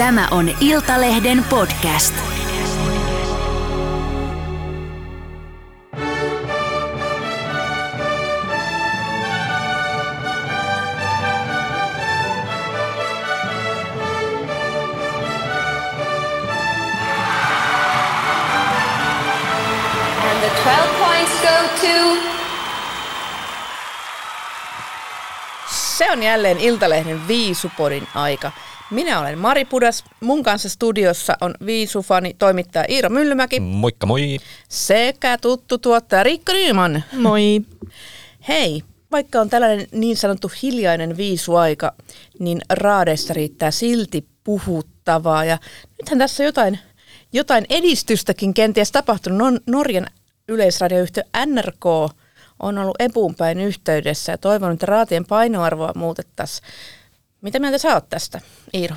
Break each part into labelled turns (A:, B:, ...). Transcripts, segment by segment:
A: Tämä on Iltalehden podcast.
B: And the 12 points go to
C: Se on jälleen Iltalehden Viisupodin aika. Minä olen Mari Pudas. Mun kanssa studiossa on Viisufani toimittaja Iiro Myllymäki
D: Moikka moi!
C: sekä tuttu tuottaja Riikka Nyman.
E: Moi.
C: Hei, vaikka on tällainen niin sanottu hiljainen viisuaika, niin raadeissa riittää silti puhuttavaa. Ja nythän tässä jotain, jotain edistystäkin kenties tapahtunut. Norjan yleisradioyhtiö NRK on ollut epuun päin yhteydessä ja toivonut, että raatien painoarvoa muutettaisiin. Mitä mieltä sä oot tästä, Iiro?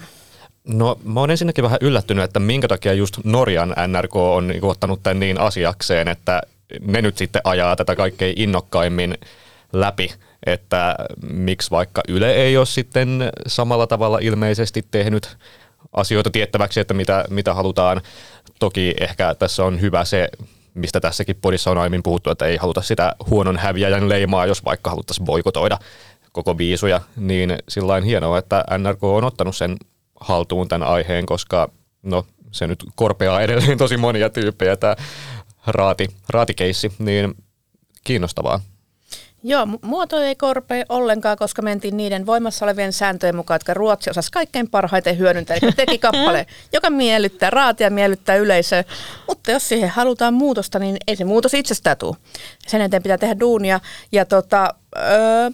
D: No mä oon ensinnäkin vähän yllättynyt, että minkä takia just Norjan NRK on niinku ottanut tämän niin asiakseen, että ne nyt sitten ajaa tätä kaikkein innokkaimmin läpi, että miksi vaikka Yle ei ole sitten samalla tavalla ilmeisesti tehnyt asioita tiettäväksi, että mitä, mitä halutaan. Toki ehkä tässä on hyvä se, mistä tässäkin podissa on aiemmin puhuttu, että ei haluta sitä huonon häviäjän leimaa, jos vaikka haluttaisiin boikotoida koko viisuja, niin sillä on hienoa, että NRK on ottanut sen haltuun tämän aiheen, koska no, se nyt korpeaa edelleen tosi monia tyyppejä, tämä raati, raatikeissi, niin kiinnostavaa.
C: Joo, mu- muoto ei korpea ollenkaan, koska mentiin niiden voimassa olevien sääntöjen mukaan, jotka Ruotsi osasi kaikkein parhaiten hyödyntää. Eli teki kappale, joka miellyttää raatia, miellyttää yleisöä. Mutta jos siihen halutaan muutosta, niin ei se muutos itsestään tule. Sen eteen pitää tehdä duunia. Ja tota, öö,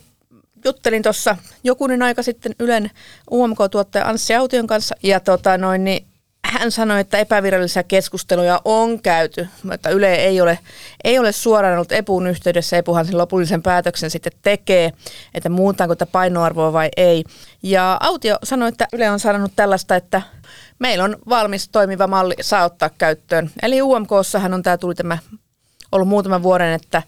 C: juttelin tuossa jokunen aika sitten Ylen UMK-tuottaja Anssi Aution kanssa. Ja tota noin, niin hän sanoi, että epävirallisia keskusteluja on käyty, mutta Yle ei ole, ei ole suoraan ollut Epuun yhteydessä. Epuhan sen lopullisen päätöksen sitten tekee, että muutaanko tätä painoarvoa vai ei. Ja Autio sanoi, että Yle on sanonut tällaista, että meillä on valmis toimiva malli saa ottaa käyttöön. Eli UMKssahan on tämä tuli tämä ollut muutaman vuoden, että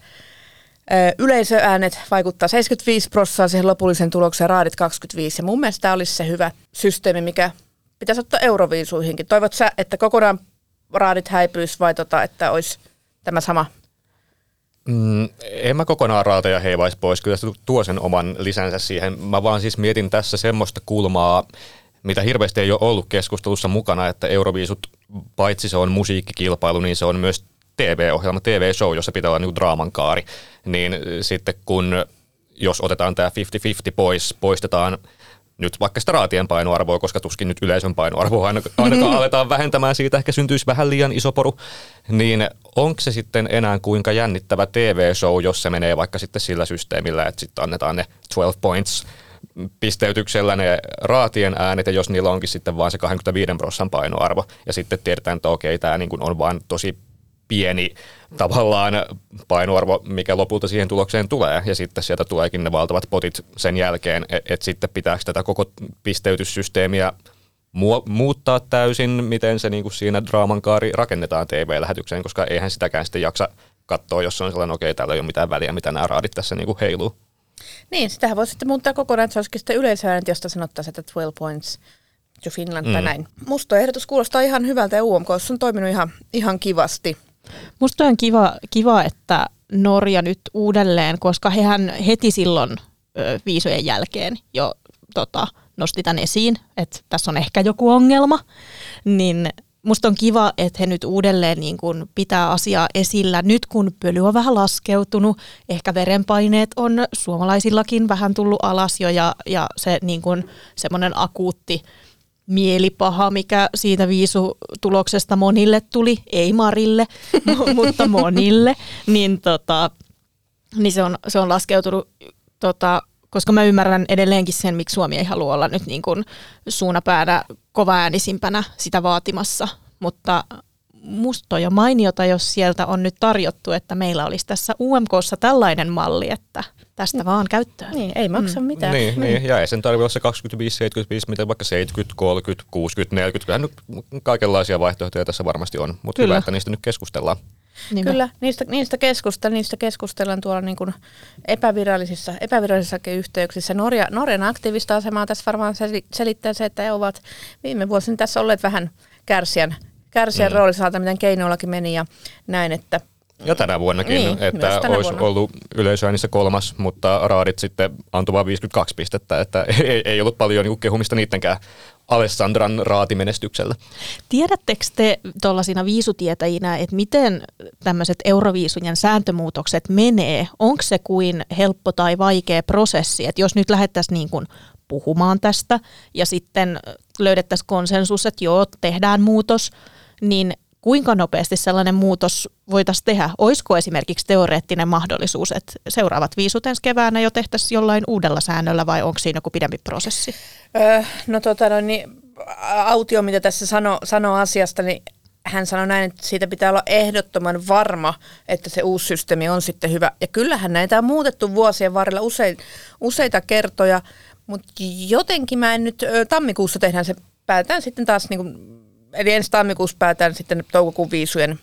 C: yleisöäänet vaikuttaa 75 prosenttia siihen lopulliseen tulokseen, raadit 25. Ja mun mielestä tämä olisi se hyvä systeemi, mikä pitäisi ottaa euroviisuihinkin. Toivot sä, että kokonaan raadit häipyisi vai tota, että olisi tämä sama?
D: Mm, en mä kokonaan raateja heivaisi pois, kyllä se tuo sen oman lisänsä siihen. Mä vaan siis mietin tässä semmoista kulmaa, mitä hirveästi ei ole ollut keskustelussa mukana, että Euroviisut, paitsi se on musiikkikilpailu, niin se on myös TV-ohjelma, TV-show, jossa pitää olla niin draaman kaari. Niin sitten kun, jos otetaan tämä 50-50 pois, poistetaan nyt vaikka sitä raatien painoarvoa, koska tuskin nyt yleisön painoarvoa ainakaan, ainakaan aletaan vähentämään siitä, ehkä syntyisi vähän liian iso poru, niin onko se sitten enää kuinka jännittävä TV-show, jos se menee vaikka sitten sillä systeemillä, että sitten annetaan ne 12 points pisteytyksellä ne raatien äänet, ja jos niillä onkin sitten vaan se 25 prosentin painoarvo, ja sitten tiedetään, että okei, tämä niin on vaan tosi pieni tavallaan painoarvo, mikä lopulta siihen tulokseen tulee, ja sitten sieltä tuleekin ne valtavat potit sen jälkeen, että et sitten pitääkö tätä koko pisteytyssysteemiä mu- muuttaa täysin, miten se niin kuin siinä draaman kaari rakennetaan TV-lähetykseen, koska eihän sitäkään sitten jaksa katsoa, jos on sellainen, okei, okay, täällä ei ole mitään väliä, mitä nämä raadit tässä niin kuin heiluu.
C: Niin, sitähän voi sitten muuttaa kokonaan, että se olisikin sitten yleisöäänet, josta sanottaisiin, että 12 points to Finland mm. tai näin. Musta tuo ehdotus kuulostaa ihan hyvältä ja UMK on toiminut ihan, ihan kivasti.
E: Musta on kiva, kiva, että Norja nyt uudelleen, koska hehän heti silloin ö, viisojen jälkeen jo tota, nosti tämän esiin, että tässä on ehkä joku ongelma, niin musta on kiva, että he nyt uudelleen niin kun pitää asiaa esillä. Nyt kun pöly on vähän laskeutunut, ehkä verenpaineet on suomalaisillakin vähän tullut alas jo ja, ja se niin kun semmoinen akuutti mielipaha, mikä siitä viisutuloksesta monille tuli, ei Marille, mutta monille, niin, tota, niin se, on, se on laskeutunut, tota, koska mä ymmärrän edelleenkin sen, miksi Suomi ei halua olla nyt niin kuin suunapäänä kovaäänisimpänä sitä vaatimassa, mutta musta jo mainiota, jos sieltä on nyt tarjottu, että meillä olisi tässä UMKssa tällainen malli, että tästä vaan käyttöön.
C: Niin, ei maksa mm. mitään.
D: Niin, niin, ja ei sen tarvitse olla se 25, 75, miten vaikka 70, 30, 60, 40. Kyllähän nyt kaikenlaisia vaihtoehtoja tässä varmasti on, mutta hyvä, että niistä nyt keskustellaan.
E: Niinpä.
C: Kyllä, niistä, niistä, keskustellaan, niistä keskustellaan tuolla niin kuin epävirallisissa, epävirallisissakin yhteyksissä. Norja, Norjan aktiivista asemaa tässä varmaan seli- selittää se, että he ovat viime vuosina tässä olleet vähän kärsijän, kärsijän mm. roolissa, miten keinoillakin meni ja näin, että
D: Ja tänä vuonnakin,
C: Niin,
D: että
C: tänä
D: olisi
C: vuonna.
D: ollut yleisöäänissä kolmas, mutta raadit sitten antoi vain 52 pistettä, että ei, ei ollut paljon niin kehumista niittenkään Alessandran raatimenestyksellä.
E: Tiedättekö te tuollaisina viisutietäjinä, että miten tämmöiset Euroviisujen sääntömuutokset menee? Onko se kuin helppo tai vaikea prosessi? Että jos nyt lähdettäisiin niin kuin puhumaan tästä ja sitten löydettäisiin konsensus, että joo, tehdään muutos, niin kuinka nopeasti sellainen muutos voitaisiin tehdä? Olisiko esimerkiksi teoreettinen mahdollisuus, että seuraavat viisut ensi keväänä jo tehtäisiin jollain uudella säännöllä vai onko siinä joku pidempi prosessi?
C: Öö, no tota, no, niin, Autio, mitä tässä sanoo, sanoo asiasta, niin hän sanoi näin, että siitä pitää olla ehdottoman varma, että se uusi systeemi on sitten hyvä. Ja kyllähän näitä on muutettu vuosien varrella usein, useita kertoja, mutta jotenkin mä en nyt, tammikuussa tehdään se, päätetään sitten taas, niin kuin, eli ensi tammikuussa päätetään sitten toukokuun viisujen,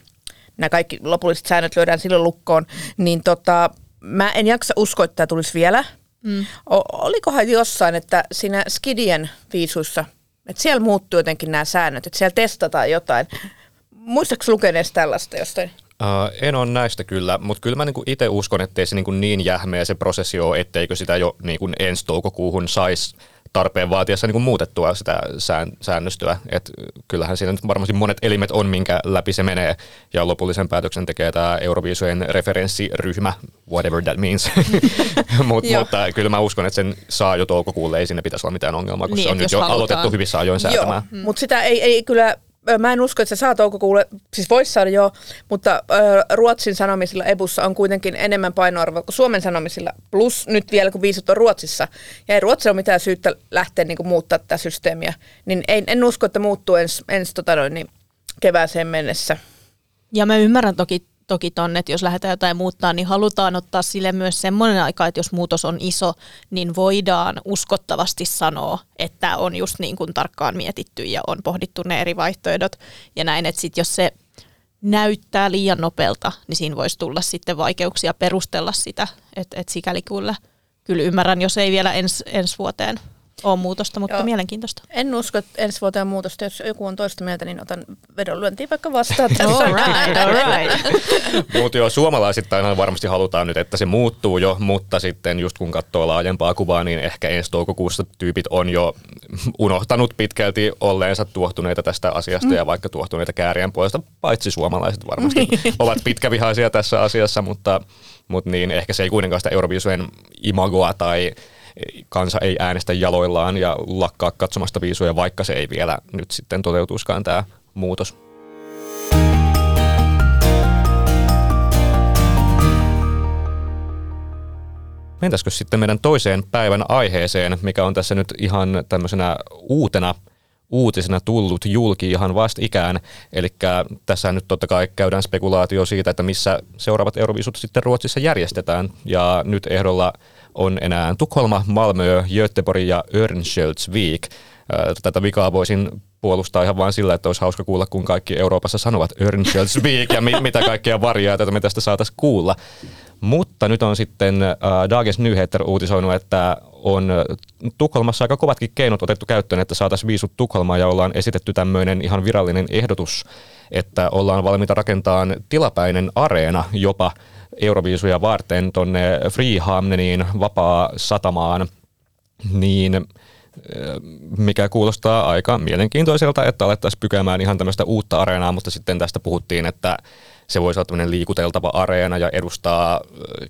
C: nämä kaikki lopulliset säännöt lyödään silloin lukkoon, niin tota, mä en jaksa uskoa, että tämä tulisi vielä. Mm. O- olikohan jossain, että siinä Skidien viisuissa, että siellä muuttuu jotenkin nämä säännöt, että siellä testataan jotain. Muistaakseni lukeneessa tällaista jostain?
D: Uh, en ole näistä kyllä, mutta kyllä mä niinku itse uskon, ettei se niinku niin jähmeä se prosessi ole, etteikö sitä jo niinku ensi toukokuuhun saisi tarpeen vaatiessa niinku muutettua sitä sään, säännöstöä. Et kyllähän siinä nyt varmasti monet elimet on, minkä läpi se menee, ja lopullisen päätöksen tekee tämä Euroviisujen referenssiryhmä, whatever that means. Mut, mutta kyllä mä uskon, että sen saa jo toukokuulle, ei sinne pitäisi olla mitään ongelmaa, kun
E: Niin,
D: se on nyt jo
E: halutaan.
D: aloitettu hyvissä ajoin säätämään.
C: Mutta sitä ei, ei kyllä, mä en usko, että se saa toukokuulle, siis voisi saada joo, mutta ö, Ruotsin sanomisilla ebussa on kuitenkin enemmän painoarvoa kuin Suomen sanomisilla, plus nyt vielä kun viisut on Ruotsissa, ja ei Ruotsilla ole mitään syyttä lähteä niin muuttaa tätä systeemiä, niin ei, en usko, että muuttuu ensi ens, tota niin kevääseen mennessä.
E: Ja mä ymmärrän toki, toki ton, että jos lähdetään jotain muuttaa, niin halutaan ottaa sille myös semmoinen aika, että jos muutos on iso, niin voidaan uskottavasti sanoa, että on just niin kuin tarkkaan mietitty ja on pohdittu ne eri vaihtoehdot. Ja näin, että sit jos se näyttää liian nopealta, niin siinä voisi tulla sitten vaikeuksia perustella sitä, että et sikäli kyllä, kyllä ymmärrän, jos ei vielä ens, ensi vuoteen ole muutosta, mutta
C: Joo.
E: mielenkiintoista.
C: En usko, että ensi vuoteen muutosta, jos joku on toista mieltä, niin otan vedonlyöntiä vaikka vastaan.
E: All right, all right.
D: Mutta joo, suomalaisittain varmasti halutaan nyt, että se muuttuu jo, mutta sitten just kun katsoo laajempaa kuvaa, niin ehkä ensi toukokuussa tyypit on jo unohtanut pitkälti olleensa tuohtuneita tästä asiasta mm. ja vaikka tuohtuneita käärien puolesta, paitsi suomalaiset varmasti ovat pitkävihaisia tässä asiassa, mutta, mutta niin ehkä se ei kuitenkaan sitä Euroviisujen imagoa tai kansa ei äänestä jaloillaan ja lakkaa katsomasta viisuja, vaikka se ei vielä nyt sitten toteutuiskaan tämä muutos. Mentäisikö sitten meidän toiseen päivän aiheeseen, mikä on tässä nyt ihan tämmöisenä uutena uutisena tullut julki ihan vastikään. Eli tässä nyt totta kai käydään spekulaatio siitä, että missä seuraavat Euroviisut sitten Ruotsissa järjestetään. Ja nyt ehdolla on enää Tukholma, Malmö, Göteborg ja Örnsköldsvik. Ää, Tätä vikaa voisin puolustaa ihan vain sillä, että olisi hauska kuulla, kun kaikki Euroopassa sanovat Örnsköldsvik ja mi- mitä kaikkea variaatiota me tästä saataisiin kuulla. Mutta nyt on sitten äh, Dagens Nyheter uutisoinut, että on äh, Tukholmassa aika kovatkin keinot otettu käyttöön, että saataisiin viisut Tukholmaan ja ollaan esitetty tämmöinen ihan virallinen ehdotus, että ollaan valmiita rakentamaan tilapäinen areena jopa Euroviisuja varten tonne Frihamneniin vapaa satamaan, niin mikä kuulostaa aika mielenkiintoiselta, että alettaisiin pykäämään ihan tämmöistä uutta areenaa, mutta sitten tästä puhuttiin, että se voisi olla tämmöinen liikuteltava areena ja edustaa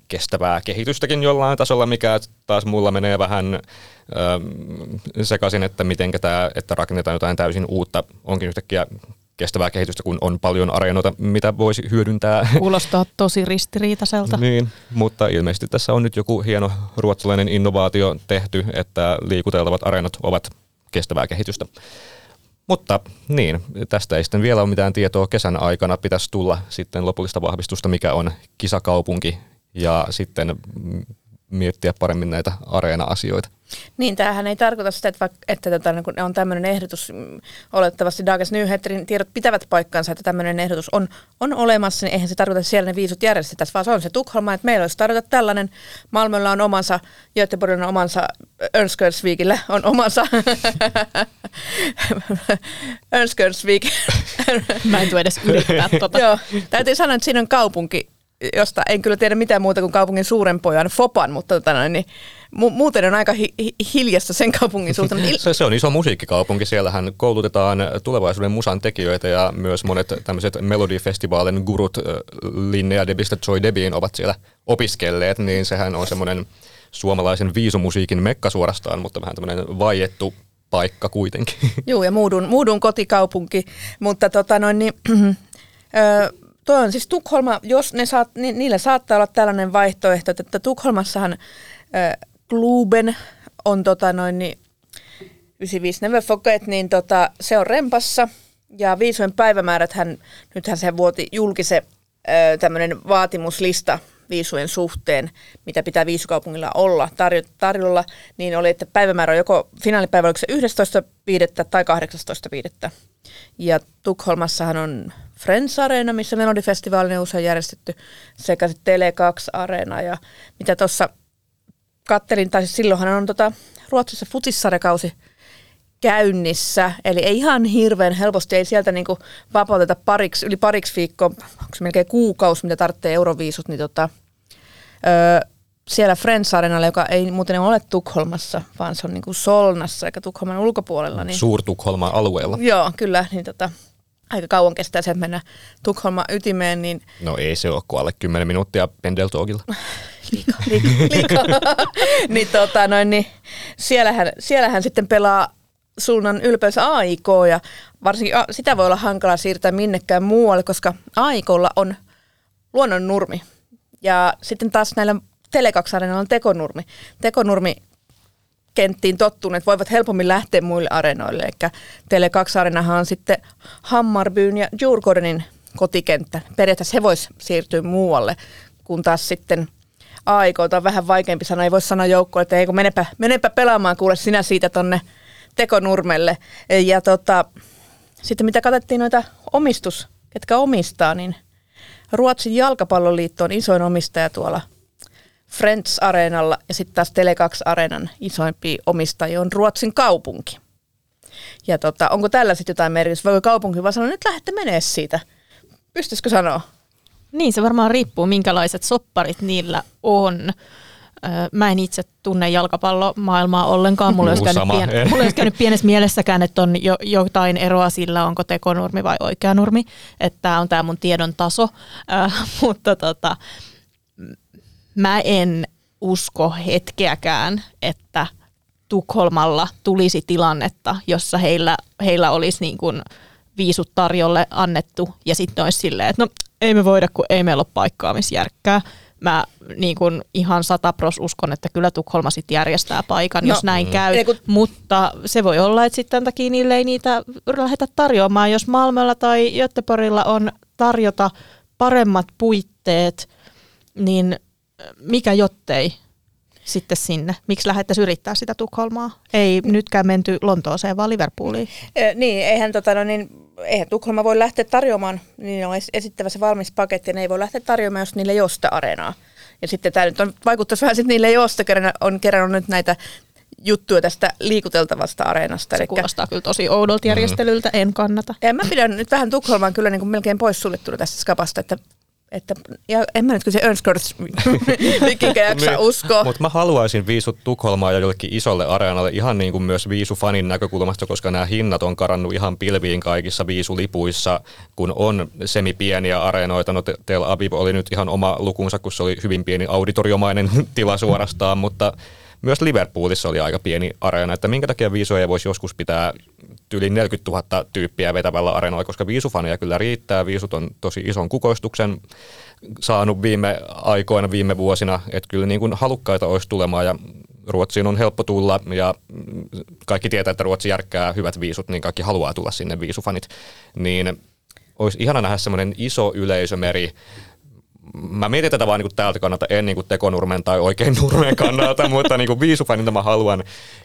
D: kestävää kehitystäkin jollain tasolla, mikä taas mulla menee vähän ö, sekaisin, että miten tämä, että rakennetaan jotain täysin uutta, onkin yhtäkkiä kestävää kehitystä, kun on paljon areenoita, mitä voisi hyödyntää.
E: Kuulostaa tosi ristiriitaiselta.
D: Niin, mutta ilmeisesti tässä on nyt joku hieno ruotsalainen innovaatio tehty, että liikuteltavat areenat ovat kestävää kehitystä. Mutta niin, tästä ei sitten vielä ole mitään tietoa. Kesän aikana pitäisi tulla sitten lopullista vahvistusta, mikä on kisakaupunki ja sitten mm, miettiä paremmin näitä areena-asioita.
C: Niin, tämähän ei tarkoita sitä, että, vaikka, että tota, niin kun on tämmöinen ehdotus, mm, olettavasti Dagens Nyheterin tiedot pitävät paikkansa, että tämmöinen ehdotus on, on olemassa, niin eihän se tarkoita, että siellä ne viisut järjestetään, vaan se on se Tukholma, että meillä olisi tarjota tällainen, Malmöllä on omansa, Göteborgilla on omansa, Örnsköldsvikillä on omansa, Örnsköldsvik.
E: Mä en tule edes yrittää tota.
C: Joo, täytyy sanoa, että siinä on kaupunki, josta en kyllä tiedä mitään muuta kuin kaupungin suuren pojan Fopan, mutta tota, noin, niin, mu- muuten on aika hi- hi- hiljasta sen kaupungin suhteen. Il-
D: Se, se on iso musiikkikaupunki. Siellähän koulutetaan tulevaisuuden musan tekijöitä ja myös monet tämmöiset Melody-festivaalin gurut äh, Linnea Debistä Joy Debiin ovat siellä opiskelleet, niin sehän on semmoinen suomalaisen viisumusiikin mekka suorastaan, mutta vähän tämmöinen vaiettu paikka kuitenkin.
C: Joo, ja muudun, muudun kotikaupunki, mutta tota noin, niin, ö, toi on siis Tukholma, jos ne saat, ni, niillä saattaa olla tällainen vaihtoehto, että Tukholmassahan ö, Kluben on tota noin, niin, 95 Never Forget, niin tota, se on rempassa, ja viisujen päivämääräthän, nythän se vuoti julki se tämmöinen vaatimuslista viisujen suhteen, mitä pitää viisukaupungilla olla tarjo- tarjolla, niin oli, että päivämäärä on joko finaalipäivä oliko se 11.5. tai 18.5. Ja Tukholmassahan on Friends Arena, missä Melodifestivaali on usein järjestetty, sekä sitten Tele2 Arena. Ja mitä tuossa kattelin, tai siis silloinhan on tota, Ruotsissa futissarjakausi käynnissä, eli ei ihan hirveän helposti, ei sieltä niinku vapauteta pariksi, yli pariksi viikkoa, onko se melkein kuukausi, mitä tarvitsee euroviisut, niin tota, öö, siellä Friends Arenalla, joka ei muuten ole Tukholmassa, vaan se on niinku Solnassa eikä Tukholman ulkopuolella. Niin,
D: Suur-Tukholman alueella.
C: joo, kyllä, niin tota, aika kauan kestää se, että mennä Tukholman ytimeen, niin
D: No ei se ole kuin alle 10 minuuttia Pendeltogilla.
C: liikaa, liikaa, liikaa. niin, tota, noin, niin siellähän, siellähän sitten pelaa suunnan ylpeys AIK ja varsinkin sitä voi olla hankala siirtää minnekään muualle, koska AIKlla on luonnon nurmi ja sitten taas näillä Tele2 on tekonurmi. Tekonurmi kenttiin tottuneet voivat helpommin lähteä muille areenoille. Eli Tele2-areenahan on sitten Hammarbyn ja Djurgårdenin kotikenttä. Periaatteessa he vois siirtyä muualle, kun taas sitten AIK on vähän vaikeampi sana. Ei voi sanoa joukkoon, että ei kun menepä, menepä pelaamaan kuule sinä siitä tonne tekonurmelle. Ja tota, sitten mitä katsottiin noita omistus, ketkä omistaa, niin Ruotsin jalkapalloliitto on isoin omistaja tuolla Friends Areenalla ja sitten taas Tele2 Areenan isoimpia omistajia on Ruotsin kaupunki. Ja tota, onko tällä sitten jotain merkitystä? Voiko kaupunki vaan sanoa, nyt lähdette menee siitä? Pystyisikö sanoa?
E: Niin, se varmaan riippuu, minkälaiset sopparit niillä on. Mä en itse tunne jalkapallomaailmaa ollenkaan. Mulla olisi käynyt, pien,
D: en.
E: mulla olisi käynyt pienessä mielessäkään, että on jo, jotain eroa sillä, onko tekonurmi vai oikea nurmi. Että tämä on tämä mun tiedon taso. Äh, mutta tota, mä en usko hetkeäkään, että Tukholmalla tulisi tilannetta, jossa heillä, heillä olisi niin kuin viisut tarjolle annettu ja sitten olisi silleen, että no ei me voida, kun ei meillä ole paikkaa, missä järkkää. Mä niin kuin ihan satapros uskon, että kyllä Tukholma sitten järjestää paikan,
C: No,
E: jos näin
C: mm.
E: käy.
C: Kun-
E: Mutta se voi olla, että sitten tämän takia niille ei niitä lähdetä tarjoamaan. Jos Malmöllä tai Göteborgilla on tarjota paremmat puitteet, niin mikä jottei sitten sinne? Miksi lähdettäisiin yrittää sitä Tukholmaa? Ei nytkään menty Lontooseen, vaan Liverpooliin.
C: Eh, niin, eihän, tota, no, niin, eihän Tukholma voi lähteä tarjoamaan, niin on es- esittävä se valmis paketti, ja ne ei voi lähteä tarjoamaan, jos niille ei ole sitä areenaa. Ja sitten tämä nyt on, vaikuttaisi vähän, että niille ei ole sitä, on kerran nyt näitä juttuja tästä liikuteltavasta areenasta.
E: Se
C: Elikkä-
E: kuulostaa kyllä tosi oudolta järjestelyltä, en kannata.
C: Ja mä pidän nyt vähän Tukholman kyllä niin kuin melkein poissuljettuna tästä skapasta, että, että ja en mä nyt kyllä se Örnskölds vikinkä jaksa uskoa.
D: Mutta mä haluaisin viisut Tukholmaa ja jollekin isolle areenalle ihan niin kuin myös viisufanin näkökulmasta, koska nämä hinnat on karannut ihan pilviin kaikissa viisulipuissa, kun on semipieniä areenoita. No Te- Tel Aviv oli nyt ihan oma lukunsa, kun se oli hyvin pieni auditoriomainen tila suorastaan, mutta myös Liverpoolissa oli aika pieni areena, että minkä takia viisuja voisi joskus pitää yli 40 000 tyyppiä vetävällä areenalla, koska viisufaneja kyllä riittää. Viisut on tosi ison kukoistuksen saanut viime aikoina, viime vuosina, että kyllä niin kuin halukkaita olisi tulemaan ja Ruotsiin on helppo tulla ja kaikki tietää, että Ruotsi järkkää hyvät viisut, niin kaikki haluaa tulla sinne viisufanit. Niin olisi ihana nähdä semmoinen iso yleisömeri mä mietin tätä vaan niin kuin täältä kannalta, en niin kuin tekonurmen tai oikein nurmen kannalta, mutta niin kuin mä haluan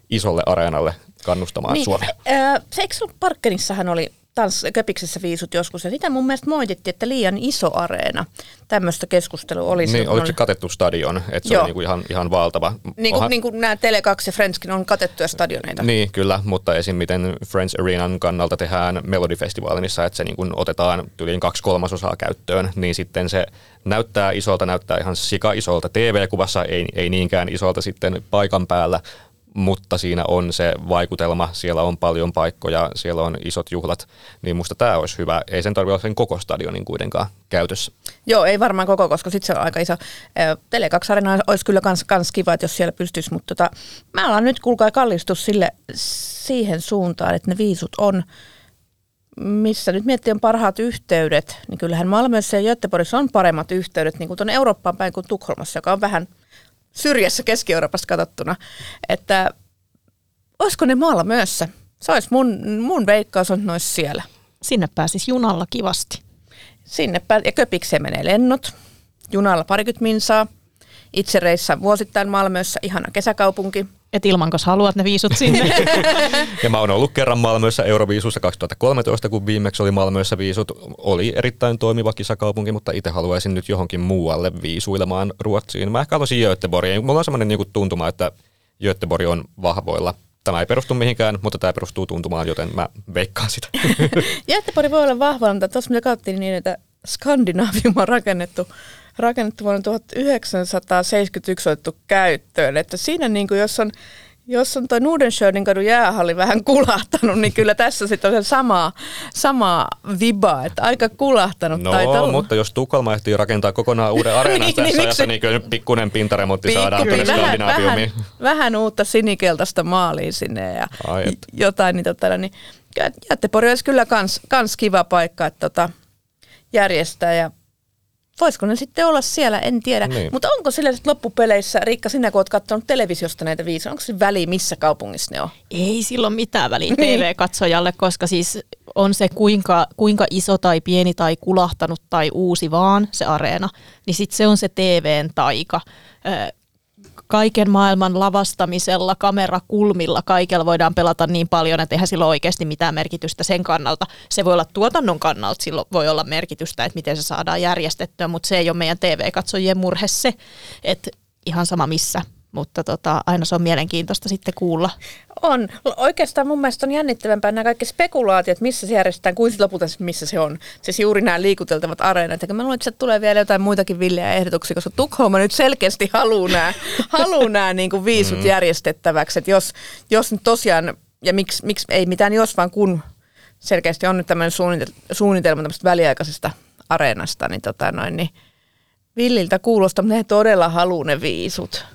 D: isolle areenalle kannustamaan niin, Suomea.
C: Äh, se Parkkenissahan oli tans, Köpiksessä viisut joskus, ja sitä mun mielestä moitittiin, että liian iso areena. Tämmöistä keskustelua oli.
D: Niin, oliko se katettu stadion, että se Joo. oli niinku ihan, ihan valtava.
C: Niin kuin, Onhan... niin kuin nämä Tele2 ja Friendskin on katettuja stadioneita.
D: Niin, kyllä, mutta esim. miten Friends Arenan kannalta tehdään Melody Festivalissa, että se niin kuin otetaan yli kaksi kolmasosaa käyttöön, niin sitten se näyttää isolta, näyttää ihan sika isolta TV-kuvassa, ei, ei niinkään isolta sitten paikan päällä, mutta siinä on se vaikutelma, siellä on paljon paikkoja, siellä on isot juhlat, niin musta tämä olisi hyvä. Ei sen tarvitse olla sen koko stadionin kuitenkaan käytössä.
C: Joo, ei varmaan koko, koska sitten se on aika iso. Tele2 Arena olisi kyllä kans, kans kiva, että jos siellä pystyisi, mutta tota, mä alan nyt kuulkaa kallistus sille, siihen suuntaan, että ne viisut on missä nyt miettii on parhaat yhteydet, niin kyllähän Malmössä ja Göteborgissa on paremmat yhteydet niin kuin tuonne Eurooppaan päin kuin Tukholmassa, joka on vähän – syrjässä Keski-Euroopasta katsottuna, että olisiko ne Malmössä? Se olisi mun, mun veikkaus on noissa siellä.
E: Sinne pääsisi junalla kivasti.
C: Sinne pää- ja Köpikseen menee lennot. Junalla parikymmentä minsaa. Itse reissa vuosittain Malmössä, ihana kesäkaupunki.
E: Et ilman, jos haluat ne viisut sinne.
D: ja mä oon ollut kerran Malmössä Euroviisussa 2013, kun viimeksi oli Malmössä viisut. Oli erittäin toimiva kisakaupunki, mutta itse haluaisin nyt johonkin muualle viisuilemaan Ruotsiin. Mä ehkä haluaisin Göteborgiin. Mulla on semmoinen niinku tuntuma, että Göteborg on vahvoilla. Tämä ei perustu mihinkään, mutta tämä perustuu tuntumaan, joten mä veikkaan sitä.
C: Göteborg voi olla vahvoilla, mutta tuossa mitä katsottiin niin, että Skandinavium on rakennettu rakennettu vuonna 1971 otettu käyttöön. Että siinä niin kuin, jos on jos on tuo Nudenschönin kadun jäähalli vähän kulahtanut, niin kyllä tässä sitten on se sama, sama viba, että aika kulahtanut
D: no, taitaa mutta jos Tukholma ehtii rakentaa kokonaan uuden areenan niin, tässä niin, ajassa, niin kyllä pikkuinen pintaremontti Pikku, saadaan tuonne vähän,
C: vähän, vähän, uutta sinikeltaista maaliin sinne ja Ai, jotain, niin, tota, niin Jättepori olisi kyllä kans, kans kiva paikka että tota, järjestää ja voisiko ne sitten olla siellä, en tiedä. Niin. Mutta onko sillä sitten loppupeleissä, Riikka, sinä kun olet katsonut televisiosta näitä viisi, onko se väli, missä kaupungissa ne on?
E: Ei silloin mitään väliä niin. TV-katsojalle, koska siis on se kuinka, kuinka iso tai pieni tai kulahtanut tai uusi vaan se areena, niin sitten se on se TVn taika kaiken maailman lavastamisella, kamerakulmilla, kaikella voidaan pelata niin paljon, että eihän sillä ole oikeasti mitään merkitystä sen kannalta. Se voi olla tuotannon kannalta, sillä voi olla merkitystä, että miten se saadaan järjestettyä, mutta se ei ole meidän TV-katsojien murhe se, että ihan sama missä mutta tota, aina se on mielenkiintoista sitten kuulla.
C: On. Oikeastaan mun mielestä on jännittävämpää nämä kaikki spekulaatiot, missä se järjestetään, kuin lopulta missä se on. Siis juuri nämä liikuteltavat areenat. Ja mä luulen, että tulee vielä jotain muitakin villejä ehdotuksia, koska Tukholma nyt selkeästi haluaa nämä, haluaa nämä niin kuin viisut mm. järjestettäväksi. Että jos, jos nyt tosiaan, ja miksi, miksi ei mitään jos, vaan kun selkeästi on nyt tämmöinen suunnitelma tämmöistä väliaikaisesta areenasta, niin, tota noin, niin Villiltä kuulostaa, mutta ne todella haluaa ne viisut.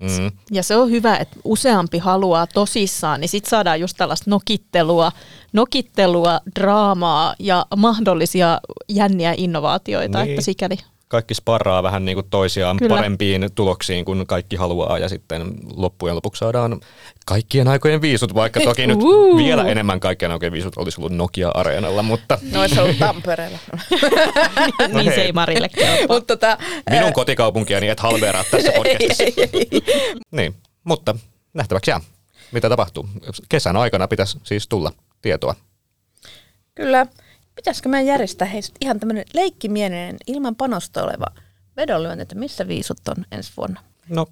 E: Mm. Ja se on hyvä, että useampi haluaa tosissaan, niin sitten saadaan just tällaista nokittelua, nokittelua, draamaa ja mahdollisia jänniä innovaatioita, niin. että sikäli
D: kaikki sparraa vähän niin kuin toisiaan Kyllä. parempiin tuloksiin kuin kaikki haluaa ja sitten loppujen lopuksi saadaan kaikkien aikojen viisut, vaikka toki nyt uh. vielä enemmän kaikkien aikojen viisut olisi ollut Nokia-areenalla, mutta...
C: No se ollut Tampereella.
E: no niin se ei Marille
C: mutta tota,
D: Minun kotikaupunkiani et halveeraa tässä podcastissa. niin, mutta nähtäväksi jää, mitä tapahtuu. Kesän aikana pitäisi siis tulla tietoa.
C: Kyllä pitäisikö meidän järjestää heistä ihan tämmöinen leikkimielinen ilman panosta oleva vedonlyönti, että missä viisut on ensi vuonna?
D: No,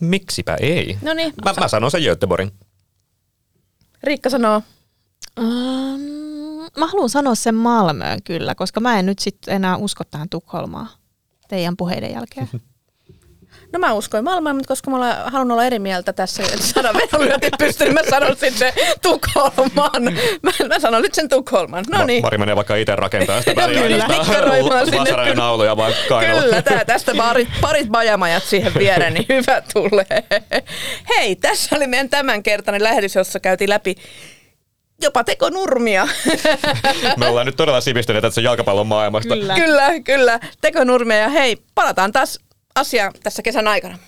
D: miksipä ei?
C: No niin.
D: Mä, mä sanon sen Göteborgin.
C: Riikka sanoo. Um,
E: mä haluan sanoa sen Malmöön kyllä, koska mä en nyt sitten enää usko tähän Tukholmaan teidän puheiden jälkeen.
C: No mä uskoin Malmaan, mutta koska mä olen halunnut olla eri mieltä tässä, että saada vedonlyönti pystyyn, niin mä sanon sitten Tukholman. Mä, mä sanon nyt sen Tukholman. No niin.
D: Mari menee vaikka itse rakentaa sitä väliä. nauluja vaan
C: Kyllä, tää, tästä parit, parit bajamajat siihen viereen, niin hyvä tulee. Hei, tässä oli meidän tämänkertainen lähetys, jossa käytiin läpi jopa tekonurmia.
D: Me ollaan nyt todella sivistyneet tässä jalkapallon maailmasta.
C: Kyllä, kyllä, kyllä tekonurmia ja hei, palataan taas asia tässä kesän aikana.